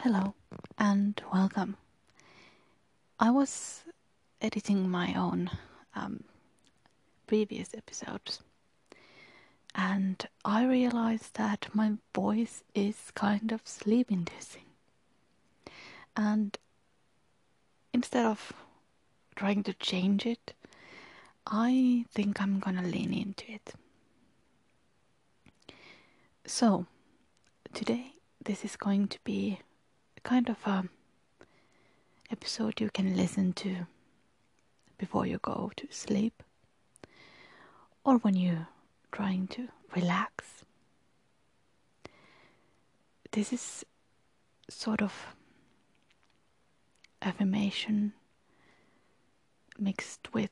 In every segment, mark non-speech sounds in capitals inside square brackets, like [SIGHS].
Hello and welcome. I was editing my own um, previous episodes and I realized that my voice is kind of sleep inducing. And instead of trying to change it, I think I'm gonna lean into it. So, today this is going to be kind of a episode you can listen to before you go to sleep or when you're trying to relax. This is sort of affirmation mixed with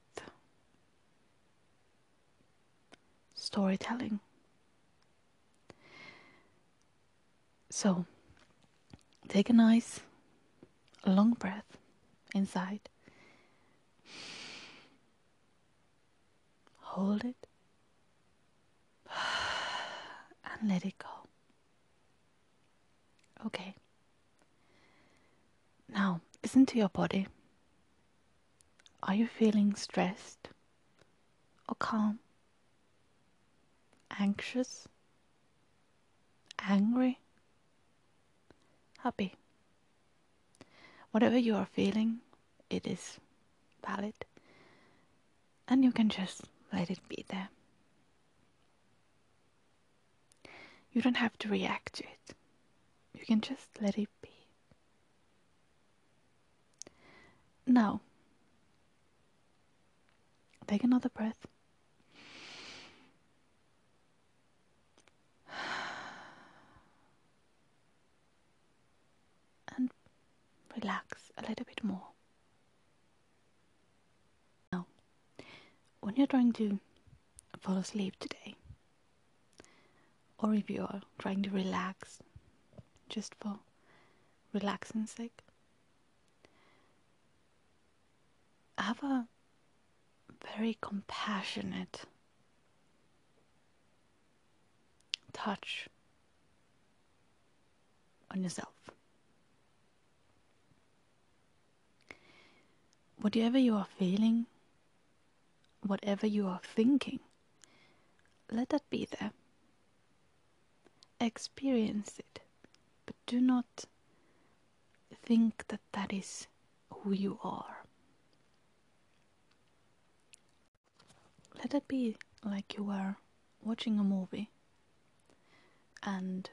storytelling. So, take a nice long breath inside. Hold it [SIGHS] and let it go. Okay. Now, listen to your body. Are you feeling stressed or calm? Anxious? Angry? Happy? Whatever you are feeling, it is valid. And you can just let it be there. You don't have to react to it. You can just let it be. Now, take another breath. And relax a little bit more. Now, when you're trying to fall asleep today, or if you are trying to relax just for relaxing sake, have a very compassionate touch on yourself. Whatever you are feeling, whatever you are thinking, let that be there. Experience it, but do not think that that is who you are. Let it be like you were watching a movie and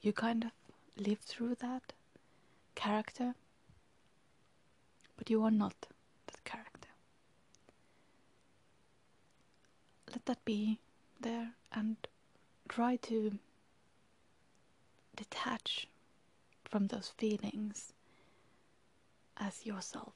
you kind of live through that character, but you are not that character. Let that be there and try to detach from those feelings as yourself.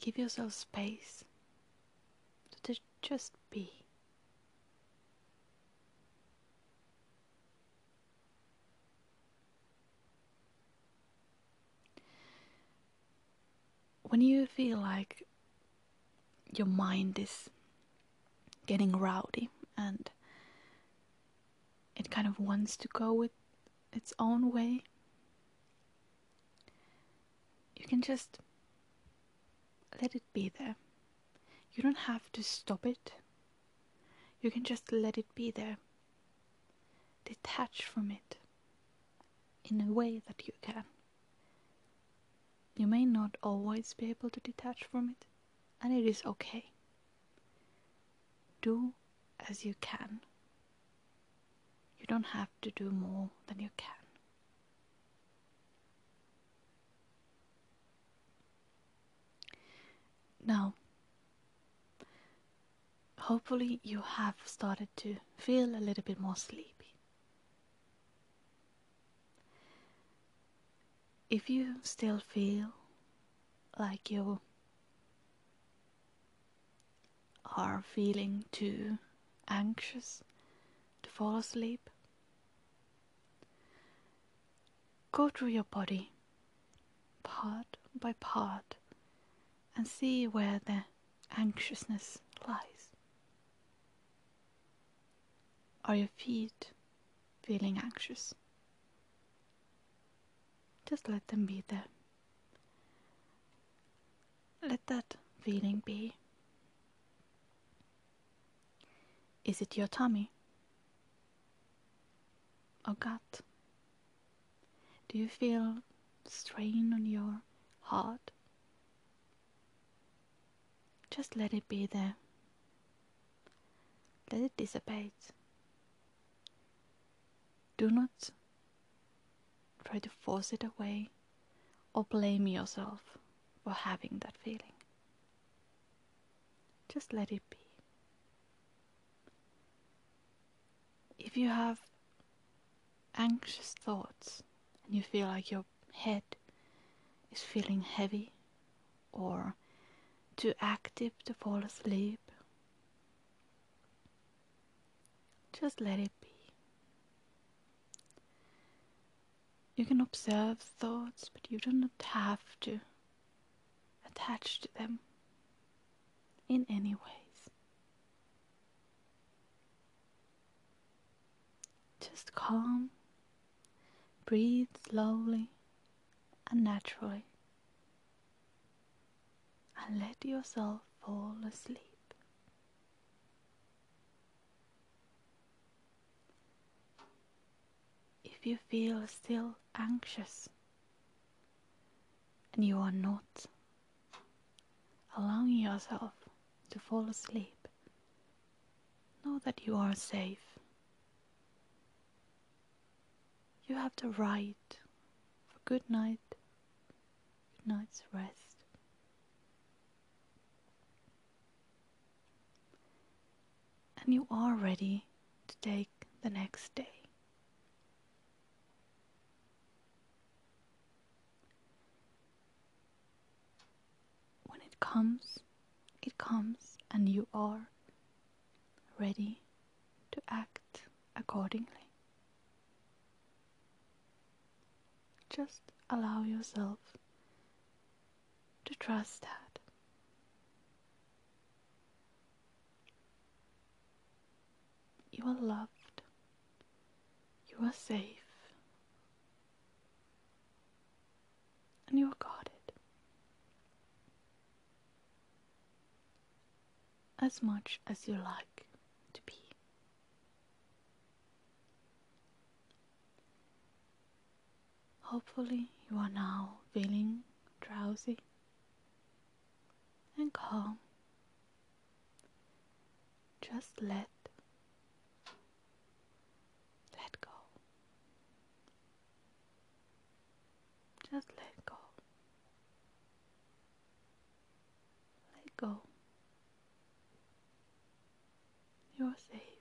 Give yourself space to just be. When you feel like your mind is getting rowdy and it kind of wants to go with its own way, you can just let it be there. You don't have to stop it. You can just let it be there. Detach from it in a way that you can. You may not always be able to detach from it, and it is okay. Do as you can. You don't have to do more than you can. Now, hopefully, you have started to feel a little bit more sleepy. If you still feel like you are feeling too anxious to fall asleep, go through your body part by part and see where the anxiousness lies. Are your feet feeling anxious? Just let them be there. Let that feeling be. Is it your tummy? Or gut? Do you feel strain on your heart? Just let it be there. Let it dissipate. Do not try to force it away or blame yourself for having that feeling. Just let it be. If you have anxious thoughts and you feel like your head is feeling heavy or too active to fall asleep, just let it be. You can observe thoughts, but you do not have to attach to them in any ways. Just calm, breathe slowly and naturally, and let yourself fall asleep. If you feel still anxious and you are not allowing yourself to fall asleep, know that you are safe. You have the right for good night, good night's rest. And you are ready to take the next day. When it comes, it comes, and you are ready to act accordingly. Just allow yourself to trust that. You are loved. You are safe. And you are guarded. As much as you like to be. Hopefully, you are now feeling drowsy and calm. Just let let go. Just let go. Let go. You're safe.